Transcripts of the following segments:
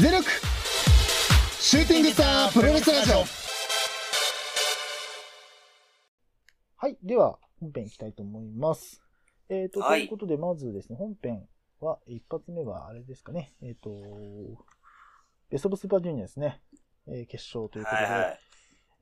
ゼロクシューティングスタープロレスラジオはい。では、本編いきたいと思います。えっ、と、はいということで、まずですね、本編は、一発目はあれですかね。えっ、と、ベストオブスーパージュニアですね。えー決勝ということで、はいはい。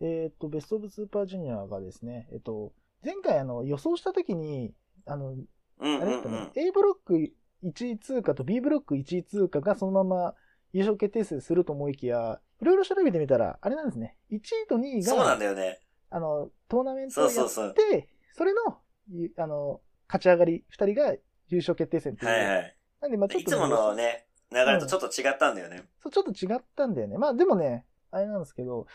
えっ、と、ベストオブスーパージュニアがですね、えっ、と、前回あの、予想したときに、あの、あれだったね、うん。A ブロック1位通過と B ブロック1位通過がそのまま優勝決定戦すると思いきや、いろいろ調べてみたら、あれなんですね。1位と2位が、そうなんだよね。あの、トーナメントをやって、そうそうそれの、いあの、勝ち上がり2人が優勝決定戦っていう。はいはい。なんで、まあちょっと、いつものね、流れとちょっと違ったんだよね。そう、ちょっと違ったんだよね。まあでもね、あれなんですけど、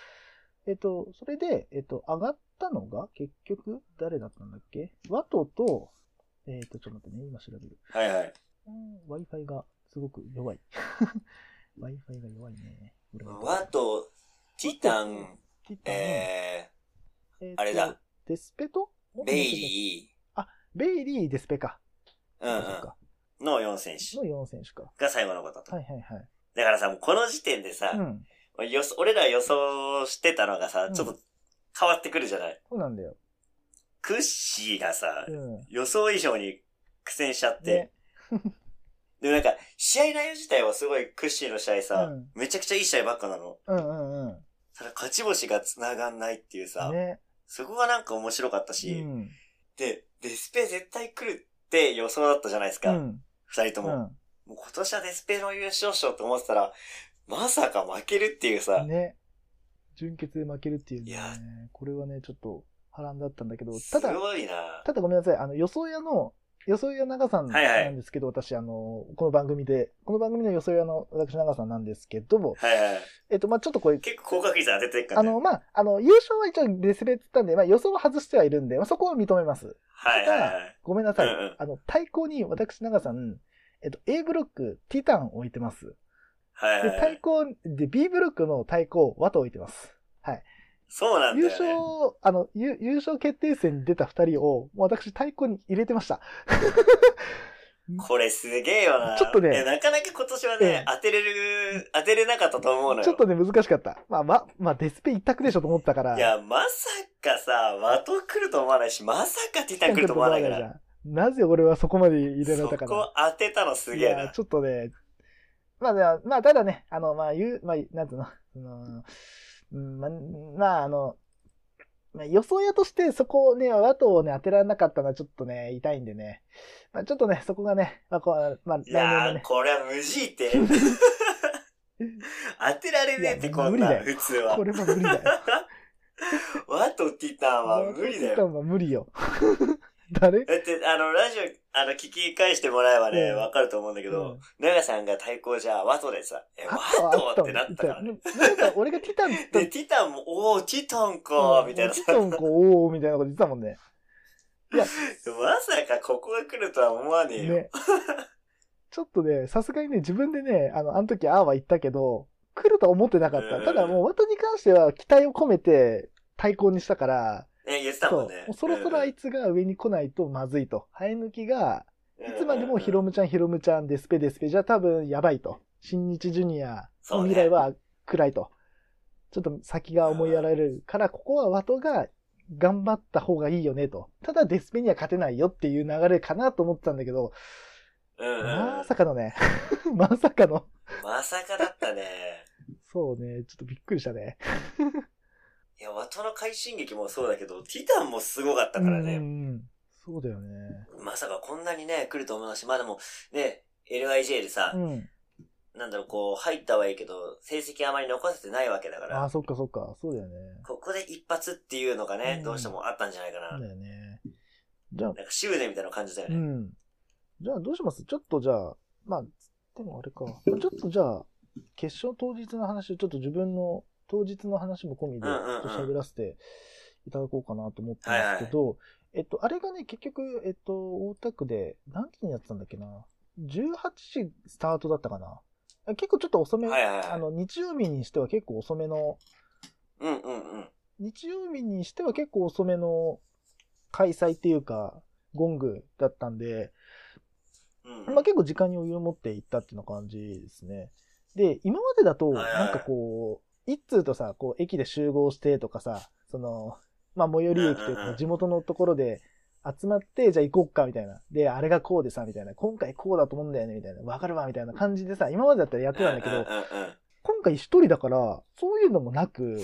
えっと、それで、えっと、上がったのが、結局、誰だったんだっけ？ワトと、えっと、ちょっと待ってね、今調べる。はいはい。うん Wi-Fi がすごく弱い。Wi-Fi が弱いね。ワト、ティタン、ティタンええっとあれだ。デスペトー、ベイリベイリー、デスペか。ー、うんうん。の4選手の4選手か。が最後のことと。はいはいはい。だからさ、もうこの時点でさ、うん。予想俺ら予想してたのがさう、んちょっと変わってくるじゃない？そうなんだよ。クッシーがさう、ん。予想以上に苦戦しちゃってね、でもなんか、試合内容自体はすごいクッシーの試合さ、うんめちゃくちゃいい試合ばっかなの。うんうんうん。ただ勝ち星が繋がんないっていうさ、ね。そこがなんか面白かったうし、ん。で、デスペ絶対来るって予想だったじゃないですか。うん。二、人とも、うもう今年はデスペの優勝賞と思ってたら、まさか負けるっていうさ、ん。ね。純潔で負けるっていうねいや。これはね、ちょっと波乱だったんだけど、すただ、ごいなただごめんなさい。あの、予想屋の、予想屋長さんはいはいなんですけど、私、あの、この番組で、この番組の予想屋の私長さんなんですけども、はいはい。えっと、まあちょっとこれ、結構高確率当ててるからね。あの、まああの、優勝は一応別々たんで、まあ予想は外してはいるんで、まあそこは認めます。はいはいはい。ごめんなさい。うんうんあの、対抗に私長さん、えっと、A ブロック、ティタンを置いてます。で、はいはいはい。対抗、で、B ブロックの対抗、ワトを置いてます。そうなんだ優よね。勝、あの、優優勝決定戦に出た二人を、もう私対抗に入れてました。これすげえよな。ちょっとねなかなか今年はええね、当てれる、当てれなかったと思うのよ。ちょっとね、難しかった。まあ、ま、まあ、デスペ一択でしょと思ったから。いや、まさかさ、ワト来ると思わないし、まさかティタン来ると思わないから。なぜ俺はそこまで入れられそたかな。こ当てたのすげえな。ちょっとね、まあ、まあ、ただね、あの、まあ、言う、まあ、なんつうの、その、うん、まあ、まあ、あの、まあ、予想屋としてそこをね、和党をね、当てられなかったのはちょっとね、痛いんでね。まあ、ちょっとね、そこがね、まあ、こう、まあ、来いやー、ね、これは無事って。当てられねえってこんな、無理だよ普通はこ。れは無理だよ。ワトティタンは無理だよ。ティタンは無理よ。誰？だって、あの、ラジオ、あの、聞き返してもらえばね、うんわかると思うんだけうどん、長さんが対抗じゃあ、ワトでさ、え、ワトってなったからね。なんか俺がティタンって言で、ティタンも、おー、ティタンか、みたいなさ。ティタンか、おー、みたいなこと言ってたもんね。まさかここが来るとは思わねえよ。ね。ちょっとね、さすがにね、自分でね、あの、あの時ああは言ったけど、来るとは思ってなかった。うんただもう、ワトに関しては期待を込めて対抗にしたから、ね、言ってたもんね。もうそろそろあいつが上に来ないとまずいと。生え抜きが、うんいつまでもヒロムちゃん、ヒロムちゃん、デスペデスペじゃ多分やばいと。新日ジュニアの未来は暗いと。ちょっと先が思いやられるから、ここはワトが頑張った方がいいよねと。ただデスペには勝てないよっていう流れかなと思ってたんだけど、うんうん。まさかのね、まさかの。まさかだったね。そうね、ちょっとびっくりしたね。いや、ワトの快進撃もそうだけど、ティタンもすごかったからうんうね。ん。そうだよね。まさかこんなにね、来ると思うし、まあでも、ね、LIJ でさう、ん。なんだろう、こう、入ったはいいけど、成績あまり残せてないわけだかああ、ら、そっかそっか。そうだよね。ここで一発っていうのがねう、んどうしてもあったんじゃないかな。そうだよね。じゃあ、なんか執念みたいなの感じたよね。うん。じゃあどうします？ちょっとじゃあ、まあ、でもあれか。ちょっとじゃあ、決勝当日の話をちょっと自分の当日の話も込みで、ちょっと喋らせていただこうかなと思ってますけど、えっと、あれがね、結局、えっと、大田区で、何時にやってたんだっけな ?18 時スタートだったかな？結構ちょっと遅め、はいはいはいあの、日曜日にしては結構遅めの、うんうんうん。日曜日にしては結構遅めの開催っていうか、ゴングだったんで、うんうんまあ結構時間に余裕を持って行ったっていうような感じですね。で、今までだと、なんかこう、一通とさ、こう、駅で集合してとかさ、その、まあ、最寄り駅というか、地元のところで集まって、じゃあ行こっか、みたいな。で、あれがこうでさ、みたいな。今回こうだと思うんだよね、みたいな。わかるわ、みたいな感じでさ、今までだったらやってたんだけど、今回一人だから、そういうのもなく、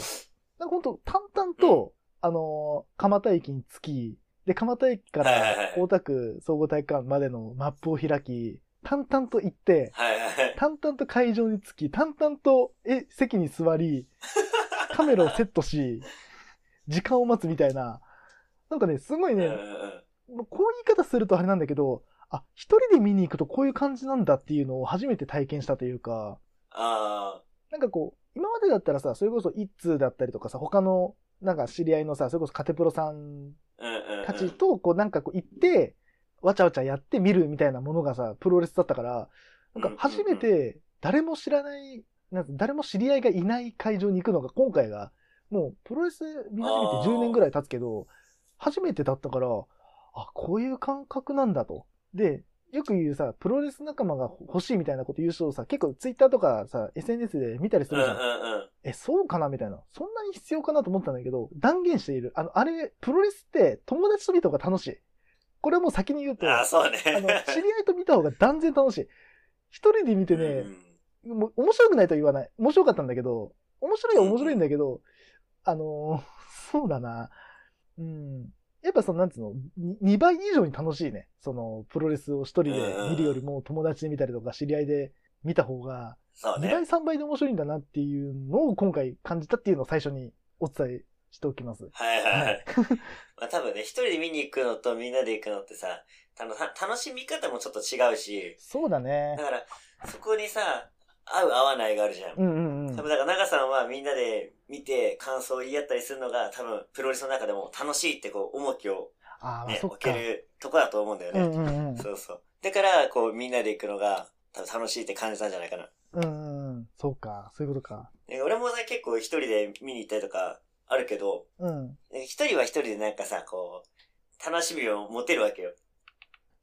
なんかほんと淡々と、あのー蒲田駅に着き、で、蒲田駅から大田区総合体育館までのマップを開き、淡々と行って、はい。淡々と会場に着き、淡々と、え、席に座り、カメラをセットし、時間を待つみたいな。なんかね、すごいね、こういう言い方するとあれなんだけど、あ、一人で見に行くとこういう感じなんだっていうのを初めて体験したというか、あなんかこう、今までだったらさ、それこそ一通だったりとかさ、他の、なんか知り合いのさ、それこそカテプロさん。たちと、こうなんかこう行って、わちゃわちゃやってみるみたいなものがさ、プロレスだったから、なんか初めて誰も知らない、なんか誰も知り合いがいない会場に行くのが今回が、もうプロレス見始めて10年ぐらい経つけど、初めてだったから、あ、こういう感覚なんだと。で、よく言うさ、プロレス仲間が欲しいみたいなこと言う人をさ、結構ツイッターとかさ、SNS で見たりするじゃん。うんうんうん。え、そうかなみたいな。そんなに必要かなと思ったんだけど、断言している。あの、あれ、プロレスって友達と見た方が楽しい。これはもう先に言うと、ああ、あそうね。の、知り合いと見た方が断然楽しい。一人で見てねう、んもう面白くないとは言わない。面白かったんだけど、面白いは面白いんだけど、あのーそうだな。うん。やっぱその、なんつうの、2倍以上に楽しいね。その、プロレスを一人で見るよりも友達で見たりとか知り合いで見た方が、2そうね倍。3倍で面白いんだなっていうのを今回感じたっていうのを最初にお伝えしておきます。はいはいははいい。まあ多分ね、一人で見に行くのとみんなで行くのってさ、たのた楽しみ方もちょっと違うし、そうだねだ。から、そこにさ、合う合わないがあるじゃん。うんうんうん多分。だから長さんはみんなで見て感想を言い合ったりするのが多分プロレスの中でも楽しいってこう重きをね。置けるとこだと思うんだよね。うんうんうん。そうそう。だから、こうみんなで行くのが多分楽しいって感じたんじゃないかな。うんうんうん。そうか。そういうことか。で俺もさ、結構一人で見に行ったりとかあるけど、うん。一人は一人でなんかさ、こう、楽しみを持てるわけよ。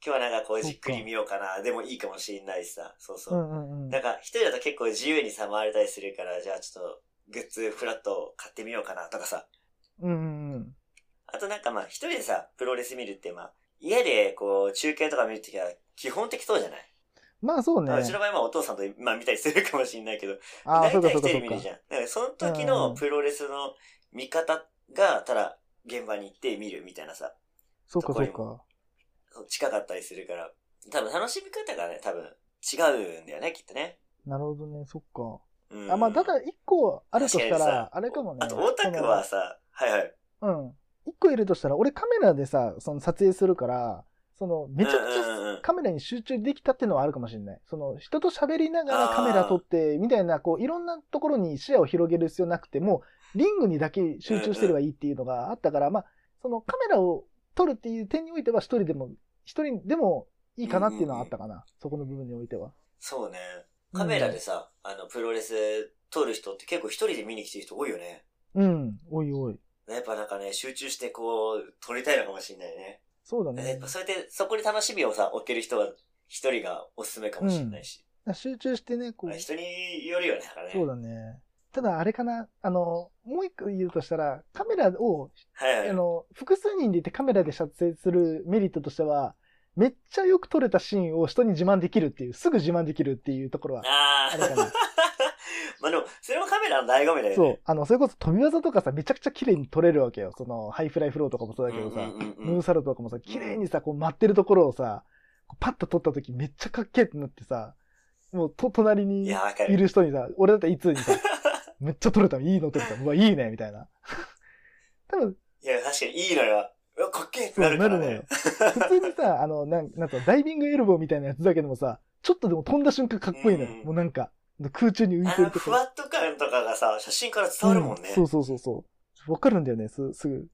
今日はなんかこうじっくり見ようかな、でもいいかもしれないしさ、そうそうう。んうんうん。なんか一人だと結構自由にさ、回れたりするから、じゃあちょっとグッズフラット買ってみようかなとかさ。うんうんうん。あとなんかまあ一人でさ、プロレス見るってまあ、家でこう中継とか見るときは基本的そうじゃない、まあそうねまあ。うちの場合はお父さんとまあ見たりするかもしれないけど、大体一。人で見るじゃん。だからその時うんのプロレスの見方が、ただ現場に行って見るみたいなさ、そうかそうか。近かったりするから、多分楽しみ方がね、多分違うんだよね、きっとね。なるほどね、そっか。うん、あ、まあ、ただ一個あるとしたら、あれかもね。あと、大田区はさ、はいはい。うん。一個いるとしたら、俺カメラでさ、その撮影するから、その、めちゃくちゃカメラに集中できたっていうのはあるかもしれない。その、人と喋りながらカメラ撮って、みたいな、こう、いろんなところに視野を広げる必要なくても、リングにだけ集中してればいいっていうのがあったから、まあ、そのカメラを撮るっていう点においては、一人でも、一人でもいいかなっていうのはあったかな。そこの部分においては。そうね。カメラでさ、あの、プロレス撮る人って結構一人で見に来てる人多いよね。うん。おいおい。やっぱなんかね、集中してこう、撮りたいのかもしれないね。そうだねやっぱ。そうやって、そこに楽しみをさ、置ける人は一人がおすすめかもしれないし。集中してね、こうまあ、人によるよね、だからね。そうだね。ただあれかな、あの、もう一個言うとしたら、カメラを、はいはい。あの、複数人でいてカメラで撮影するメリットとしては、めっちゃよく撮れたシーンを人に自慢できるっていう、すぐ自慢できるっていうところは、ああれかなあ。まあでも、それもカメラの醍醐味だよね。そう、あの、それこそ飛び技とかさ、めちゃくちゃ綺麗に撮れるわけよ。その、ハイフライフローとかもそうだけどさ、ムーンサルトとかもさ、綺麗にさ、こう待ってるところをさ、パッと撮った時めっちゃかっけえってなってさ、もうと、隣いに。いる人にさ、俺だったらいつにさ、めっちゃ撮れた、いいの撮れた、うわ、いいね、みたいな。多分、いや、確かにいいのよ。うわ、かっけえってなるからなるのよね。普通にさ、あの、なん、なんかダイビングエルボーみたいなやつだけでもさ、ちょっとでも飛んだ瞬間かっこいいのよ。うんもうなんか、空中に浮いてるとこふわっと感とかがさ、写真から伝わるもんね。うそうそうそうそう。わかるんだよね、す、すぐ。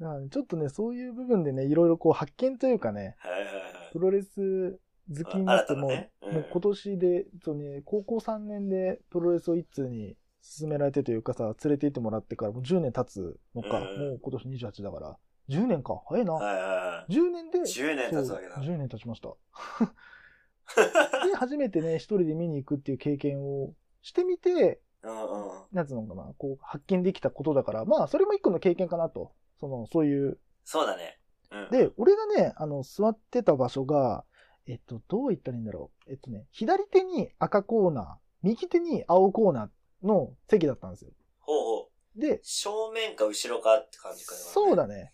だからねちょっとね、そういう部分でね、いろいろこう発見というかね、はいはいはい。プロレス好きになっても、ねうんもう今年で、そうね、高校3年でプロレスを一通に進められてというかさ、連れて行ってもらってからもう10年経つのか、うんもう今年28だから、10年か、早いな。はいはいはい。10年で、10年経つわけだそう10年経ちました。で、初めてね、一人で見に行くっていう経験をしてみて、うんうん。なんつうのかな、こう、発見できたことだから、まあ、それも一個の経験かなと。その、そういう。そうだね。うん。で、俺がね、あの、座ってた場所が、えっと、どう言ったらいいんだろう。えっとね、左手に赤コーナー、右手に青コーナーの席だったんですよ。ほうほう。で、正面か後ろかって感じかな。そうだね。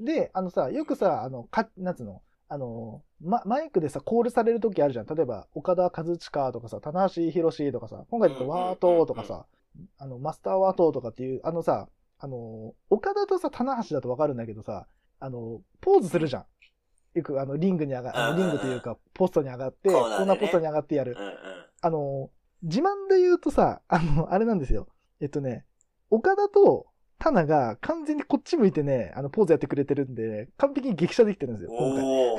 で、あのさ、よくさ、あの、か、なんつうの、あの、ま、マイクでさ、コールされるときあるじゃん。例えば、岡田和親とかさ、棚橋博とかさ、今回だとワートとかさ、あの、マスターワートとかっていう、あのさ、あの、岡田とさ、棚橋だとわかるんだけどさ、あの、ポーズするじゃん。よく、あの、リングに上が、あの、リングというか、ポストに上がって、コーナーでねコーナーポストに上がってやる。あの、自慢で言うとさ、あの、あれなんですよ。えっとね、岡田とタナが完全にこっち向いてね、あの、ポーズやってくれてるんで、完璧に激写できてるんですよ、今回。おお。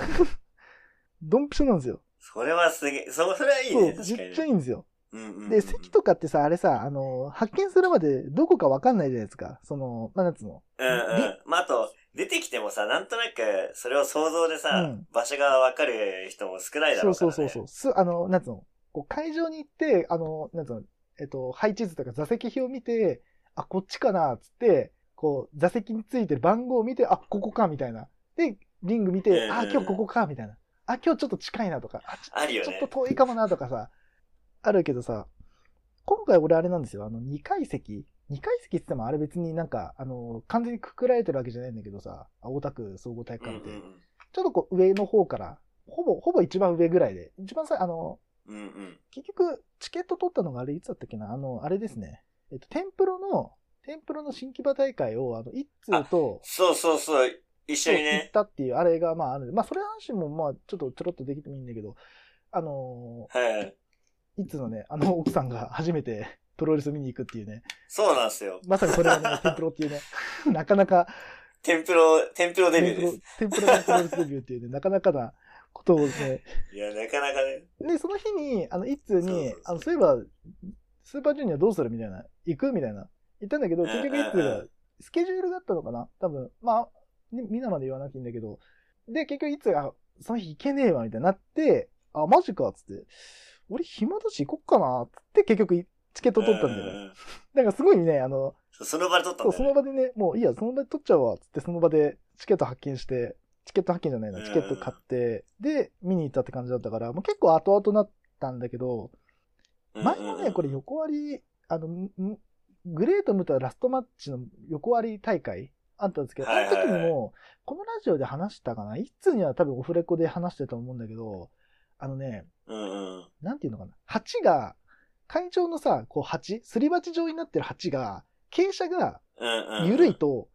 ドンピシャなんですよ。それはすげえ、そ、それはいいそう、ね、めっちゃいいんですよ。うんうんうん。で、席とかってさ、あれさ、あの、発見するまでどこかわかんないじゃないですか。その、まあ、なんつうの？うんうん。まあ、あと、出てきてもさ、なんとなく、それを想像でさ、うん場所がわかる人も少ないだそうろうから、ね。そうそうそう。す、あの、なんつうの？こう会場に行って、あの、なんつうの、えっと、配置図とか座席表を見て、あ、こっちかな、つって、こう、座席についてる番号を見て、あ、ここか、みたいな。で、リング見て、あ、今日ここか、みたいな。あ、今日ちょっと近いなとか、あ、ちょあるよねちょっと。遠いかもな、とかさ、あるけどさ、今回俺あれなんですよ、あの、2階席 ?2 階席って言ってもあれ別になんか、あの、完全にくくられてるわけじゃないんだけどさ、大田区総合体育館って、うんうんちょっとこう上の方から、ほぼ、ほぼ一番上ぐらいで、一番さ、あの、うん。うんうん。結局、チケット取ったのがあれいつだったっけな？あの、あれですね。えっと、テンプロの、テンプロの新木場大会を、あの、一通と、そうそうそう。一緒に行っね。たっていう、あれがまああるまあそれ話もまあちょっとちょろっとできてもいいんだけど、あのはいはい。ー、いつのね、あの奥さんが 初めてプロレス見に行くっていうね、そうなんですよ。まさにそれがね、テンプロっていうね、なかなか、テンプロ、テンプロデビューです。、テンプロのプロレスデビューっていうね、なかなかなことをね、いや、なかなかね。で、その日に、あの、一通に、あの、そういえば、スーパージュニアどうするみたいな、行くみたいな、言ったんだけど、結局一通がスケジュールがあったのかな？多分、まあ、ねみんなまで言わなくていいんだけど、で、結局いつが、その日行けねえわ、みたいになって、あ、マジか、つって、俺暇だし行こっかな、つって結局チケット取ったんだよね。だからすごいね、あの、その場で撮ったんだよね。の場でね、もういいや、その場で取っちゃうわ、つってその場でチケット発見して、チケット発見じゃないな、チケット買って、で、見に行ったって感じだったから、もう結構後々なったんだけど、前もね、これ横割り、あの、グレートムとラストマッチの横割り大会あったんですけど、あの時にも、このラジオで話したかな？一通には多分オフレコで話してたと思うんだけど、あのね。なんていうのかな？鉢が、会場のさ、こう鉢、すり鉢状になってる鉢が、傾斜が。緩いと、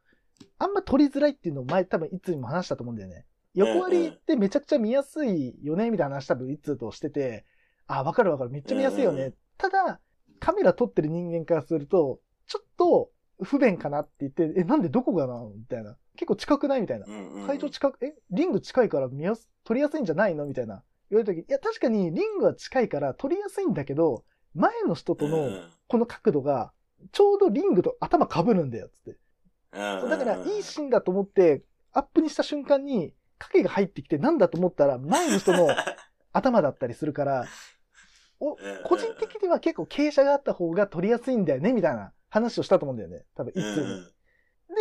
あんま取りづらいっていうのを前多分いつにも話したと思うんだよね。横割りってめちゃくちゃ見やすいよねみたいな話多分いつとしてて、あ、わかるわかる。めっちゃ見やすいよね。ただ、カメラ撮ってる人間からすると、ちょっと不便かなって言って、え、なんでどこがなみたいな。結構近くないみたいな。会場近く、え、リング近いから見やす、撮りやすいんじゃないのみたいな。言われた時、いや、確かにリングは近いから撮りやすいんだけど、前の人とのこの角度が、ちょうどリングと頭被るんだよ、つって。うんそうだから、いいシーンだと思って、アップにした瞬間に、影が入ってきて、なんだと思ったら、前の人の 頭だったりするから、お個人的には結構傾斜があった方が撮りやすいんだよね、みたいな話をしたと思うんだよね。多分、一通に。うんうん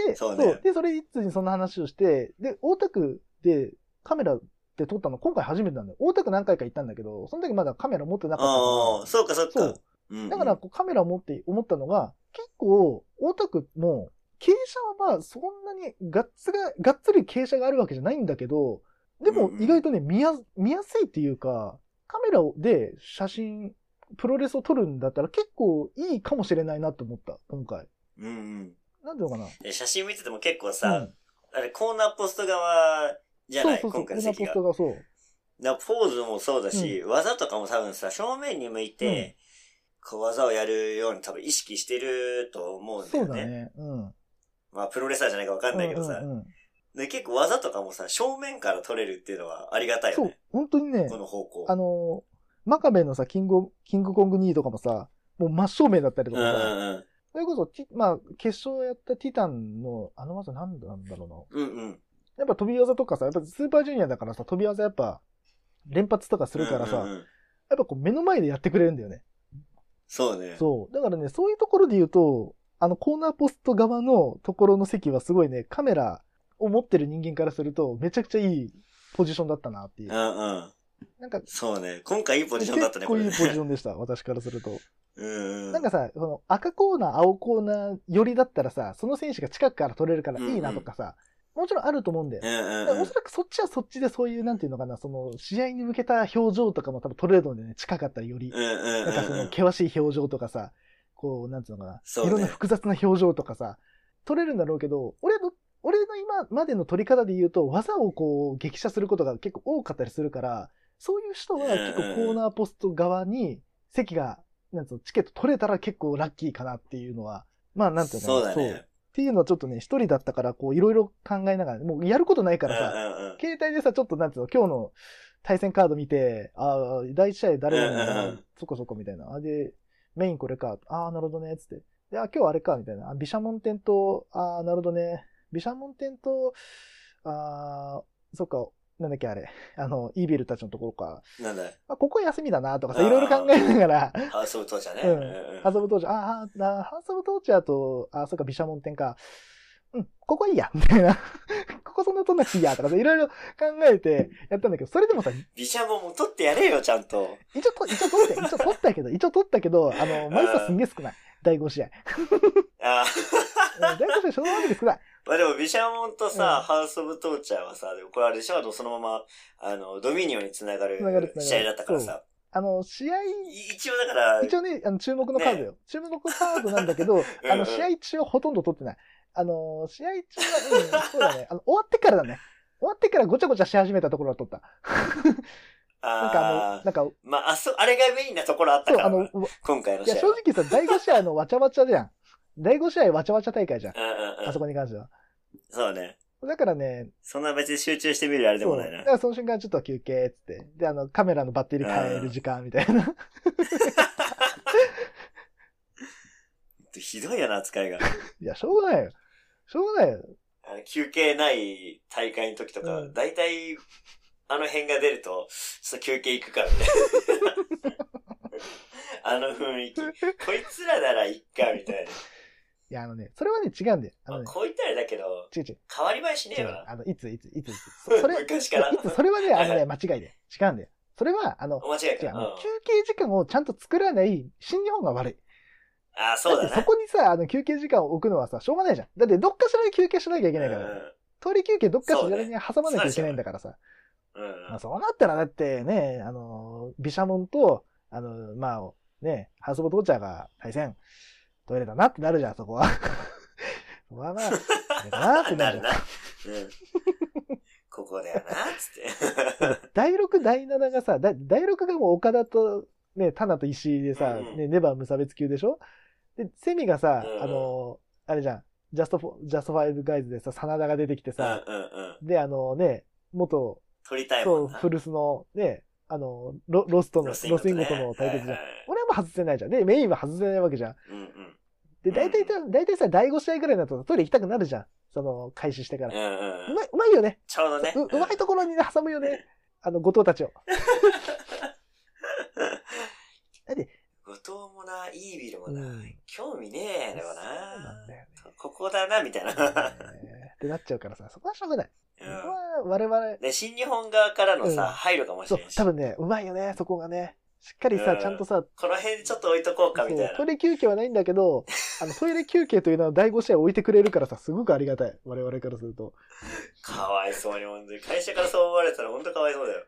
で、そうねで、それ一通にそんな話をして、で、大田区でカメラで撮ったの今回初めてなんだよ。大田区何回か行ったんだけど、その時まだカメラ持ってなかった。ああ、そうかそうか。うんうんだから、こうカメラを持って思ったのが、結構、大田区も、傾斜はまあ、そんなにがっつが、がっつり傾斜があるわけじゃないんだけど、でもうんうん意外とね、見や、見やすいっていうか、カメラで写真、プロレスを撮るんだったら結構いいかもしれないなと思った、今回。うんうん。なんていうのかな？で写真見てても結構うさん、あれ、コーナーポスト側じゃない？そうそうそう、今回の席がこんなポス。トがそう。なポーズもそうだし、技とかも多分さ、正面に向いて、こう技をやるように多分意識してると思うんだよね。そうだね。うん。まあ、プロレスラーじゃないかわかんないけどさ、うんうんうんで、結構技とかもさ、正面から取れるっていうのはありがたいそうよね。、本当にねこ、の方向。あのー、マカベのさ、キングキングコング2とかもさ、もう真正面だったりとうんうかさ、んうん。それこそまあ、決勝やったティタンの、あの技なんなんだろうな。うんうん。やっぱ飛び技とかさ、やっぱスーパージュニアだからさ、飛び技やっぱ、連発とかするからさ、うんうんうんやっぱこう目の前でやってくれるんだよね。そうね。そう。だからね、そういうところで言うと、あのコーナーポスト側のところの席はすごいね、カメラを持ってる人間からすると、めちゃくちゃいいポジションだったなっていうう。んうん。なんか、そうね。今回いいポジションだったね、これね。結構いいポジションでした、私からすると。うんうん。なんかさ、その赤コーナー、青コーナー寄りだったらさ、その選手が近くから取れるからいいなとかさ、もちろんあると思うんだよ。うんうんうんおそらくそっちはそっちでそういう、なんていうのかな、その、試合に向けた表情とかも多分取れるのでね、近かったらより。うんうんうんなんかその、険しい表情とかさ、こう、なんていうのかな、そうねいろんな複雑な表情とかさ、取れるんだろうけど、俺の、俺の今までの取り方で言うと、技をこう、激写することが結構多かったりするから、そういう人は結構コーナーポスト側に席が、なんつうの、チケット取れたら結構ラッキーかなっていうのは、まあなんていうのかな。そうだね。っていうのはちょっとね、一人だったから、こう、いろいろ考えながら、もうやることないからさ、うんうんうん携帯でさ、ちょっとなんつうの、今日の対戦カード見て、ああ、第一試合誰がなうんうんうんそこそこみたいな。あで、メインこれか。ああ、なるほどね、つって。で、あ、今日あれか、みたいな。あ、毘沙門天と、ああ、なるほどね。毘沙門天と、ああ、そっか、なんだっけあれ。あの、イービルたちのところか。なんだい？あ、ここ休みだな、とかさ、いろいろ考えながら、ハウスオブトーチャーね。うんハーサブトーチャー、あーあ、ハーサブトーチャーと、あ、そっか、毘沙門天か。うん、ここいいや、みたいな。ここそんな取んなくていいや、とかさ、いろいろ考えてやったんだけど、それでもさ、ビシャモンも取ってやれよ、ちゃんと。一応と、一応取って、一応取ったけど、一応取ったけど、あの、枚数はすんげえ少ない。第5試合。あー うん第5試合、そのままで少ない。まあでも、ビシャモンとさ、うんハウスオブトーチャーはさ、でもこれあれでしょあの、そのまま、あの、ドミニオンにつながる試合だったからさ。あの、試合、い一応だから、一応ね、あの、注目のカードよ。注目カードなんだけど、あの、うん試合中はほとんど取ってない。あの、試合中は、うん、そうだね。あの、終わってからだね。終わってからごちゃごちゃし始めたところは取った。なんかあの、なんか、まあ、あそ、あれがメインなところあったそう、からな、あの、う今回のいや、試合は。正直さ、第5試合のわちゃわちゃじゃん。第5試合わちゃわちゃ大会じゃん。うんうんうん。あそこに関しては。そうね。だからね、そんな別に集中してみるあれでそう。もないなだか。らその瞬間ちょっと休憩っつって。で、あの、カメラのバッテリー変える時間みたいな。ひどいよな、扱いが。いや、しょうがないよ。しょうがないよ。あの休憩ない大会の時とか、うんだいたい、あの辺が出ると、ちょっと休憩行くか、みたいな。あの雰囲気。こいつらならいっか、みたいいや、あのね、それはね、違うんだよ。あな。のね、こう言ったらだけど、違う違う。変わり映えしねえわあの、いつ、いつ、いつ、いつ。そそれ、昔からいつ、それはね、あのね、はい間違いで。違うんだよ。それは、あの、な。間違いか。うん休憩時間をちゃんと作らない新日本が悪い。ああ、そうだね。そこにさ、あの、休憩時間を置くのはさ、しょうがないじゃん。だって、どっかしらで休憩しなきゃいけないから。通り休憩どっかしらに挟まなきゃいけないんだからさ。うん。うんまあ、そうなったらだってね、あの、毘沙門と、あの、まあ、ね、ハウスボトーチャーが対戦、トイレだなってなるじゃん、そこは。そこはまあ、あれだなってなるじゃん。うん。ここだよな、つって。第6、第7がさ、だ第6がもう岡田と、ね、タナと石井でさ、うんね、ネバー無差別級でしょ？で、セミがさ、うんあの、あれじゃん、ジャストフォ、ジャストファイブガイズでさ、真田が出てきてうんさ、うんうん。で、あのね、元、取りたいそう、もんな。フルスの、ね、あの、ロロスとの、ロスインゴとの対決じゃん。俺はもう外せないじゃん。で、メインは外せないわけじゃん。うんうん。で、大体さ、大体さ、第5試合ぐらいになるとトイレ行きたくなるじゃん。その、開始してから。うんうんうん。うまい、うまいよね。ちょうどね。ううまいところにね、挟むよね。あの、後藤たちを。だって、後藤もな、イービルもなうん、興味ねえよそうななん。だよね。ここだな、みたいな。ねってなっちゃうからさ、そこはしょうがない。うんは我々、で、新日本側からのうんさ、配慮かもしそうれん、し。多分ね、うまいよね、そこがね。しっかりさ、うんちゃんとさ、この辺ちょっと置いとこうか、みたいなトイ。レ休憩はないんだけど、あの、トイレ休憩というのは第5試合置いてくれるからさ、すごくありがたい。我々からすると。かわいそうに、本当に。会社からそう思われたら本当かわいそうだよ。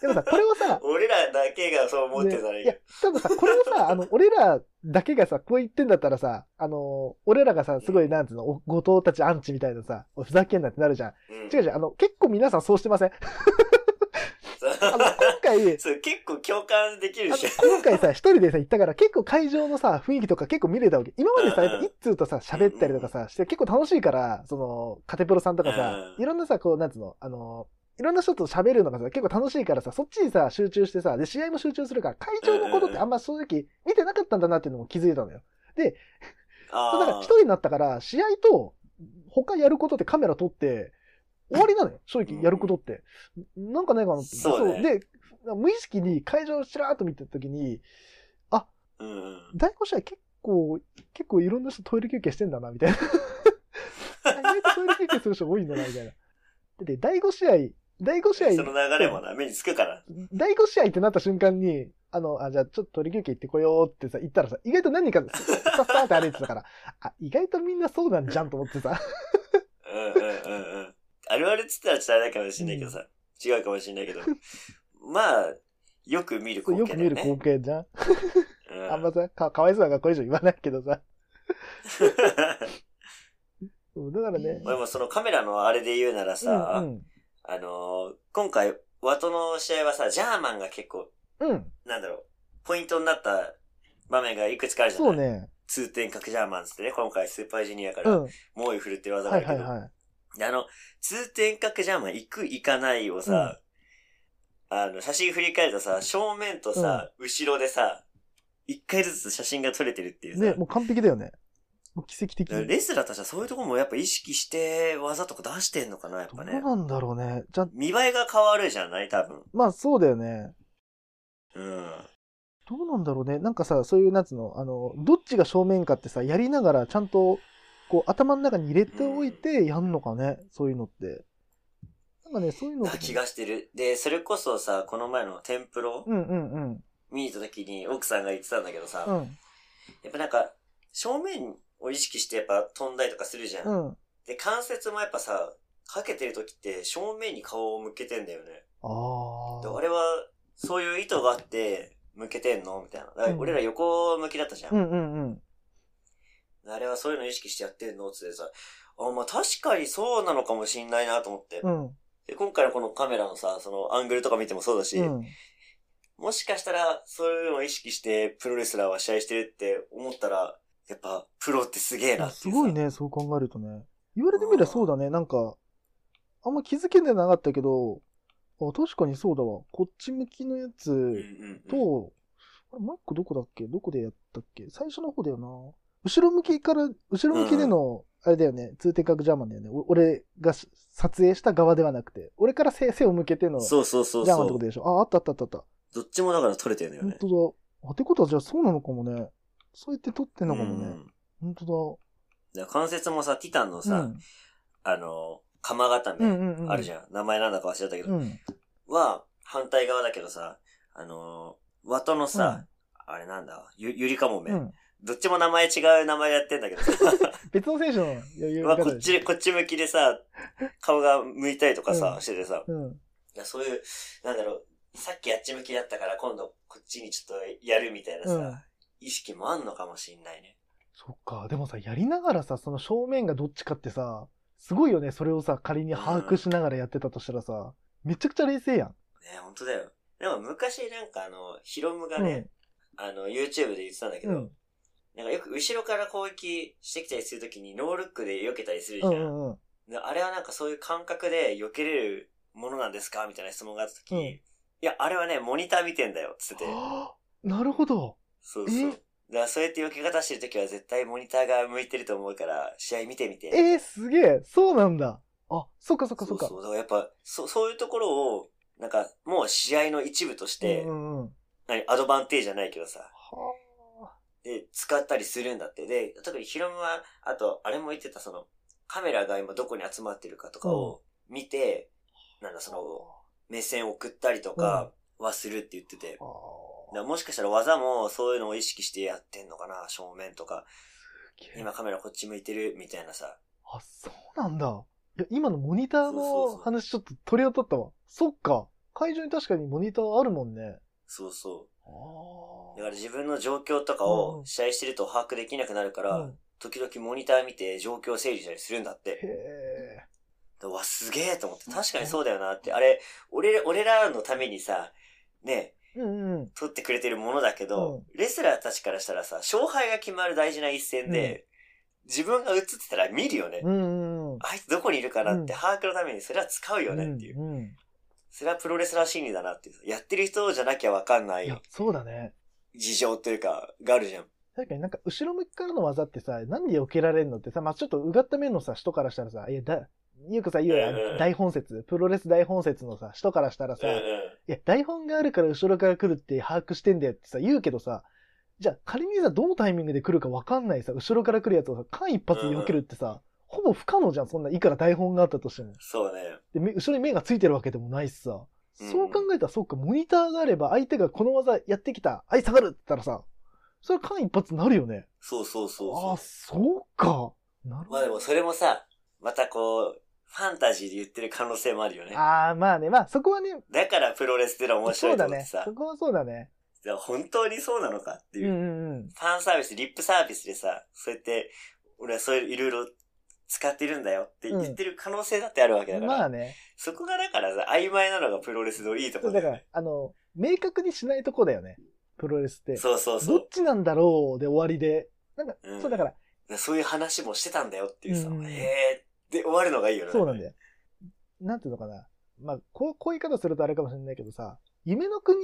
でもさ、これをさ、俺らだけがそう思ってたらいいねいや。、多分さ、これをさ、あの、俺らだけがさ、こう言ってんだったらさ、あの、俺らがさ、すごい、なんつうの、お後藤たちアンチみたいなさ、ふざけんなってなるじゃん。うん違う違う、あの、結構皆さんそうしてません？あの、今回、そう結構共感できるし。今回さ、一人でさ、行ったから結構会場のさ、雰囲気とか結構見れたわけ。今までさ、うんやっぱ一通とさ、喋ったりとかさ、して結構楽しいから、その、カテプロさんとかさ、うんいろんなさ、こう、なんつうの、あの、いろんな人と喋るのがさ、結構楽しいからさ、そっちにさ、集中してさ、で、試合も集中するから、会場のことってあんま正直見てなかったんだなっていうのも気づいたのよ。あだから一人になったから、試合と、他やることってカメラ撮って、終わりなのよ。正直やることって。なんかないかなって。そうねで、無意識に会場をちらーっと見てた時に、ううんうん。第5試合結構、結構いろんな人トイレ休憩してんだな、みたいな。意外とトイレ休憩する人多いんだな、みたいな。で、第5試合、第5試合、その流れもな、目につくから。第5試合ってなった瞬間に、あの、あ、じゃあちょっとトイレ休憩行ってこようってさ、言ったらさ、意外と何人か、スタスタって歩いてたから、あ、意外とみんなそうなんじゃんと思ってさ。うんうんうんうん。あるあるっつったらちょっとあれだかもしんないけどさ、違うかもしんないけど。まあ、よく見る光よく見る景だよね。光景じゃん。うんあんまさ、かかわいそうながこれ以上言わないけどさ。だからね。俺もそのカメラのあれで言うならさ、うんあのー今回、ワトの試合はさ、ジャーマンが結構、うん。うん。なんだろう、ポイントになった場面がいくつかあるじゃない？そうね。通天閣ジャーマンっつってね、今回スーパージュニアかうら、ん。猛威振るって技がはいあるけど、はいはい。であの、通天閣ジャーマン行く行かないをさ、あの、写真振り返るとさ、正面とさ、後ろでさ、一回ずつ写真が撮れてるっていうさ、ね、もう完璧だよね。もう奇跡的に。レスラーたちはそういうところもやっぱ意識して技とか出してんのかな、やっどうぱね。なんだろうね。じゃあ、見栄えが変わるじゃない多分。まあそうだよね。うん。どうなんだろうね。なんかさ、そういう、なんつうの、あの、どっちが正面かってさ、やりながらちゃんと、こう、頭の中に入れておいてやんのかね？そういうのって。なんかね、そういうのな気がしてる。で、それこそさ、この前のテンプロ？うんうんうん。見に行った時に奥さんが言ってたんだけどさ、うん。やっぱなんか、正面を意識してやっぱ飛んだりとかするじゃん。うん。で、関節もやっぱさ、かけてる時って正面に顔を向けてんだよね。ああ。であれは、そういう意図があって、向けてんの？みたいな。俺ら横向きだったじゃん。うんうんうん。あれはそういうの意識してやってんの？つってさ、あ、まあ確かにそうなのかもしんないなと思って。うん。で、今回のこのカメラのさ、そのアングルとか見てもそうだし、うん。もしかしたら、そういうのを意識して、プロレスラーは試合してるって思ったら、やっぱ、プロってすげえなって。すごい。ね、そう考えるとね。言われてみればそうだね。なんか、あんま気づけてなかったけど、あ、確かにそうだわ。こっち向きのやつうんうんうん。と、あれもう一個どこだっけ？どこでやったっけ？最初の方だよな。後ろ向きから、後ろ向きでの、あれだよね、通天閣ジャーマンだよね。お俺がし撮影した側ではなくて、俺から背背を向けてのジャそうそうそうーマンってそう。ことでしょ？あ、あったあったあったあった。どっちもだから撮れてるのよね。本当だ。あ、ってことはじゃあそうなのかもね。そうやって撮ってんのかもね。うん本当だから関節もさ、ティタンのだ。さ、うんあの、釜固うんめ、うんうん。あるじゃん。名前なんだか忘れちゃったけど、うん。は、反対側だけどさ、あの、ワトのさ、あれなんだ、ゆ、ゆりかもめ、うん。どっちも名前違う名前でやってんだけどさ、別の選手の余裕まあ、こっち、こっち向きでさ、顔が向いたりとかさ、うんしててさ、うん。いや、そういう、なんだろう、さっきあっち向きだったから今度こっちにちょっとやるみたいなさ、うん意識もあんのかもしんないね。そっか。でもさ、やりながらさ、その正面がどっちかってさ、すごいよね。それをさ、仮に把握しながらやってたとしたらさ、めちゃくちゃ冷静やん。ね、本当だよ。でも昔なんかあの、ヒロムがね、あの、YouTube で言ってたんだけど、うん。なんかよく後ろから攻撃してきたりするときにノールックで避けたりするじゃ。うんんうんうん。であれはなんかそういう感覚で避けれるものなんですかみたいな質問があったとき、うんいや、あれはね、モニター見てんだよ、つってて。はあなるほど。そうそう。え？だからそうやって避け方してるときは絶対モニターが向いてると思うから、試合見てみて。えー、すげえ。そうなんだ。あ、そっかそっかそっか。そうそう。だからやっぱ、そ、そういうところを、なんか、もう試合の一部として、うんうんうん。何、アドバンテージじゃないけどさ、はで、使ったりするんだって。で、特にヒロムは、あと、あれも言ってた、その、カメラが今どこに集まってるかとかを見て、なんだ、その、目線を送ったりとかはするって言ってて。もしかしたら技もそういうのを意識してやってんのかな、正面とか。今カメラこっち向いてる、みたいなさ。あ、そうなんだ。いや、今のモニターの話ちょっと取り当たったわ。そっか。会場に確かにモニターあるもんね。そうそう。あだから自分の状況とかうんをうん試合してると把握できなくなるから、うん時々モニター見て状況整理したりするんだって。へわ、すげえと思って、確かにそうだよなって。あれ、俺、俺らのためにさ、ね、うんうん。撮ってくれてるものだけど、レスラーたちからしたらさ、勝敗が決まる大事な一戦で、自分が映ってたら見るよね。うんうんうん。あいつどこにいるかなってうん把握のためにそれは使うよねっていう。うんうん。それはプロレスラー心理だなっていう。やってる人じゃなきゃわかんないいや、そうだね。事情というか、があるじゃん。確かになんか後ろ向きからの技ってさ、なんで避けられるのってさ、まあちょっとうがった目のさ、人からしたらさ、いや、だ、よくさ、言うやうんうんん、大本説、プロレス大本説のさ、人からしたらさ、うんうん。いや、台本があるから後ろから来るって把握してんだよってさ、言うけどさ、じゃあ仮にさ、どのタイミングで来るか分かんないさ、後ろから来るやつをさ、間一髪で避けるってさ、ほぼ不可能じゃん、そんないくら台本があったとしても。そうね。で、め後ろに目がついてるわけでもないしさ。うんそう考えたら、そうか、モニターがあれば相手がこの技やってきた、はい、下がるって言ったらさ、それ間一髪になるよね。そうそうそうああ、そう。そうか。なるほど。まあでもそれもさ、またこう、ファンタジーで言ってる可能性もあるよね。ああ、まあね、まあそこはね、だからプロレスってのは面白そだね。いうと思ってさそ、こはそうだね。じゃあ本当にそうなのかってうんいう。うんうん。ファンサービス、リップサービスでさ、そうやって、俺はそういういろいろ使ってるんだよって言ってる可能性だってあるわけだから、まあね。そこがだからさ、曖昧なのがプロレスのいいとこそうだからあの、明確にしないとこだよね。プロレスって。そうそうそう。どっちなんだろうで終わりで。なんか、うんそうだから、そういう話もしてたんだよっていうさ、うんへえーで終わるのがいいよね。そうなんだよ。なんていうのかな。まあ、こう、こういう言い方するとあれかもしれないけどさ、夢の国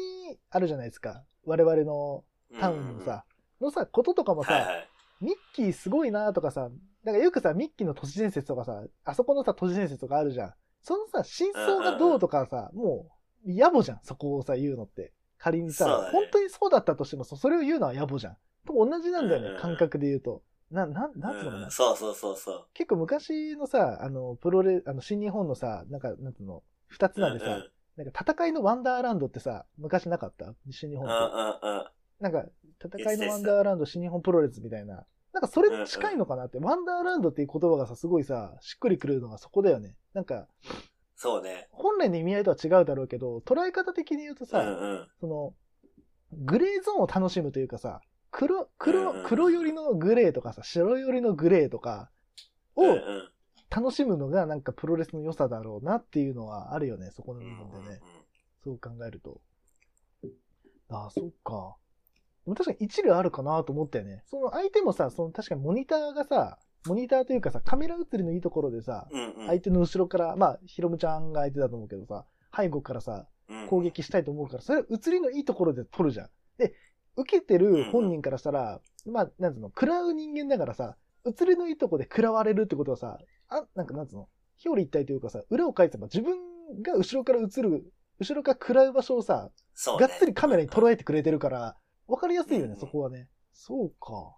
あるじゃないですか。我々のタウンのさ、のさ、こととかもさ、はいはい。ミッキーすごいなとかさ、だからよくさ、ミッキーの都市伝説とかさ、あそこのさ、都市伝説とかあるじゃん。そのさ、真相がどうとかさ、もう、野暮じゃん。そこをさ、言うのって。仮にさ、ね本当にそうだったとしてもさ、それを言うのは野暮じゃん。と同じなんだよね、感覚で言うと。な、なん、なんつうのかな。うんそうそうそうそう。結構昔のさ、あの、プロレ、あの、新日本のさ、なんか、なんつうの、二つなんでさ、なんか戦いのワンダーランドってさ、昔なかった？新日本うんって。なんか、戦いのワンダーランド、新日本プロレスみたいな。なんかそれに近いのかなって、ワンダーランドっていう言葉がさ、すごいさ、しっくりくるのがそこだよね。なんか、そうね。本来の意味合いとは違うだろうけど、捉え方的に言うとうさ、んうん。その、グレーゾーンを楽しむというかさ、黒、うん黒うん、黒寄りのグレーとかさ、白寄りのグレーとかを楽しむのがなんかプロレスの良さだろうなっていうのはあるよね、そこの部うんうん分でね。そう考えると。ああ、そっか。確かに一理あるかなと思ったよね。その相手もさ、その確かにモニターがさ、モニターというかさ、カメラ映りのいいところでさ、うんうん。相手の後ろから、まあ、ヒロムちゃんが相手だと思うけどさ、背後からさ、うん攻撃したいと思うから、それは映りのいいところで撮るじゃん。で、受けてる本人からしたら、まあ、なんつうの、食らう人間だからさ、映りのいいとこで食らわれるってことはさ、あ、なんかなんつうの、表裏一体というかさ、裏を返せば自分が後ろから映る、後ろから食らう場所をさ、ね。がっつりカメラに捉えてくれてるから、わかりやすいよね、うんそこはね。そうか。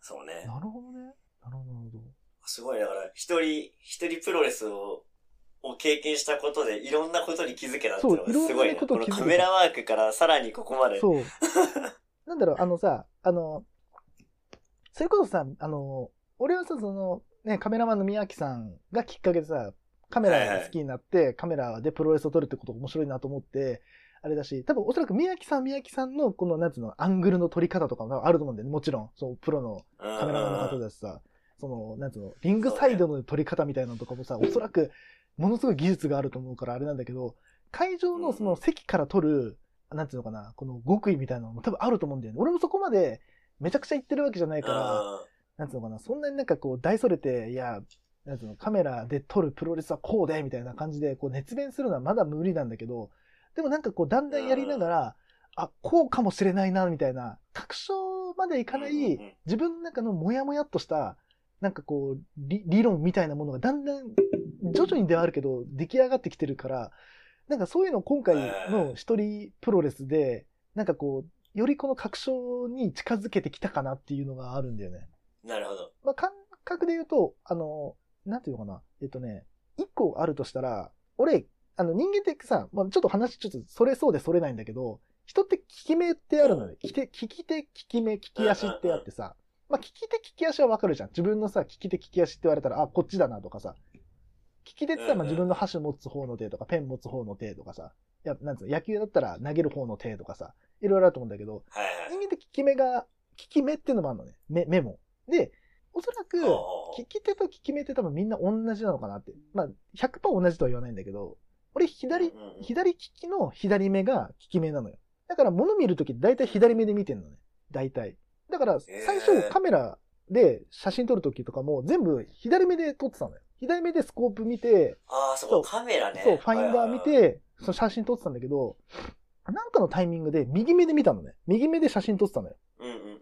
そうね。なるほどね。なるほど、なるほど。すごい、だから、一人、一人プロレスを、を経験したことで、いろんなことに気づけたっていうのがすごいね。いろんなこのカメラワークからさらにここまで。そう。なんだろう、あのさ、あの、それこそさ、あの、俺はさ、その、ね、カメラマンの宮脇さんがきっかけでさ、カメラが好きになって、カメラでプロレスを撮るってことが面白いなと思って、あれだし、多分おそらく宮脇さん宮脇さんのこの、なんつうの、アングルの撮り方とかもあると思うんだよね。もちろん、そう、プロのカカメラマンの方だしさ、その、なんつうの、リングサイドの撮り方みたいなのとかもさ、おそらく、ものすごい技術があると思うからあれなんだけど、会場のその席から撮る、なんていうのかな、この極意みたいなのも多分あると思うんだよね。俺もそこまでめちゃくちゃ言ってるわけじゃないから、なんつうのかな、そんなになんかこう大それて、いや、なんつうの、カメラで撮るプロレスはこうで、みたいな感じで、こう熱弁するのはまだ無理なんだけど、でもなんかこうだんだんやりながら、あ、こうかもしれないな、みたいな、確証までいかないうん、自分の中のモヤモヤっとした、なんかこう、理理論みたいなものがだんだん、徐々にではあるけど、出来上がってきてるから、なんかそういうのを今回の一人プロレスで、なんかこう、よりこの確証に近づけてきたかなっていうのがあるんだよね。なるほど。まあ、感覚で言うと、あの、なんていうのかな。えっとね、一個あるとしたら、俺、あの人間ってさ、まあ、ちょっと話ちょっとそれそうでそれないんだけど、人って利き目ってあるのね。利き手、利き手、利き目、利き足ってあってさ、まあ、利き手、利き足はわかるじゃん。自分のさ、利き手、利き足って言われたら、あ、こっちだなとかさ。利き手ってさ、まあ、自分の箸持つ方の手とか、ペン持つ方の手とかさ、いや、なんつうの、野球だったら投げる方の手とかさ、いろいろあると思うんだけど。人間って利き目が、利き目っていうのもあるのね。目、目も。で、おそらく、ほう利き手と利き目って多分みんな同じなのかなって。まあ、100%同じとは言わないんだけど、俺左、左利きの左目が利き目なのよ。だから物見るとき大体左目で見てんのね。大体。だから最初カメラで写真撮るときとかも全部左目で撮ってたのよ。左目でスコープ見て、ああ、そそうう、カメラね。そう、ファインダー見て、その写真撮ってたんだけど、なんかのタイミングで右目で見たのね。右目で写真撮ってたのよ。うんうんうん。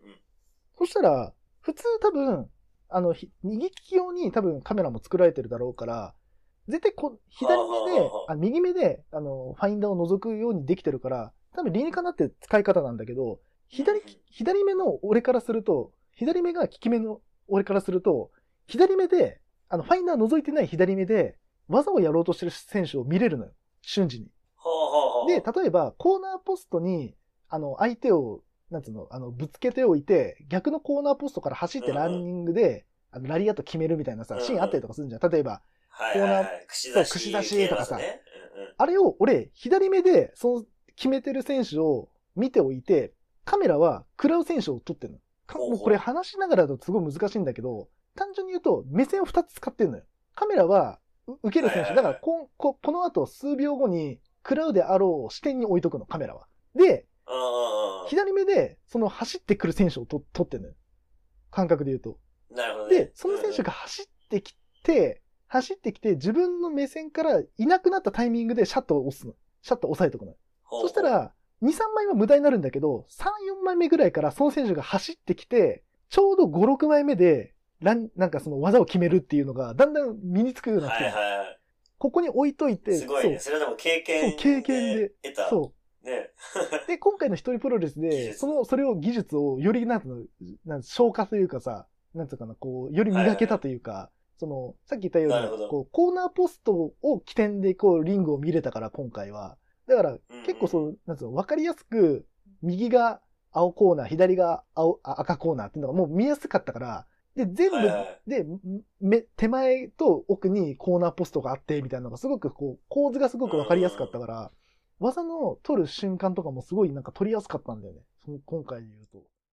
そしたら、普通多分、あの、ひ右利き用に多分カメラも作られてるだろうから、絶対こ、左目ではあ右目で、あの、ファインダーを覗くようにできてるから、多分理にかなって使い方なんだけど、左、左目の俺からすると、左目が利き目の俺からすると、左目で、あの、ファインダー覗いてない左目で、技をやろうとしてる選手を見れるのよ。瞬時に。で、例えば、コーナーポストに、あの、相手を、なんつうの、あの、ぶつけておいて、逆のコーナーポストから走ってランニングで、あの、ラリアット決めるみたいなさ、シーンあったりとかするんじゃん。例えば、コーナー串出し。そう串出しとかさあれを俺、左目で、その、決めてる選手を見ておいて、カメラは食らう選手を撮ってるの。もうこれ話しながらだとすごい難しいんだけど、単純に言うと、目線を2つ使ってるのよ。カメラは、う受ける選手。だからこ、こ、この後数秒後に、食らうであろう視点に置いとくの、カメラは。で、左目で、その走ってくる選手をと撮ってるのよ。感覚で言うと。なるほどね。で、その選手が走ってきて、走ってきて、自分の目線からいなくなったタイミングでシャットを押すの。シャットを押さえとくの。そした、ら、2、3枚は無駄になるんだけど、3、4枚目ぐらいからその選手が走ってきて、ちょうど5、6枚目で、ラン、なんかその技を決めるっていうのが、だんだん身につくようになってはいはいはここに置いといい。て、すごいね。それはでも経験そう経験で得た。そう。ね。で、今回の一人プロレス技で、術その、それを技術をより、なんなん消化というかさ、なんていうかな、こう、より磨けたというか、その、さっき言ったようにこう、コーナーポストを起点で、こう、リングを見れたから、今回は。だから、うん結構その、なんつうの、わかりやすく、右が青コーナー、左が青、あ赤コーナーっていうのがもう見やすかったから、で、全部で、め、手前と奥にコーナーポストがあって、みたいなのがすごくこう、構図がすごくわかりやすかったから、技の取る瞬間とかもすごいなんか取りやすかったんだよね。その今回で言うと。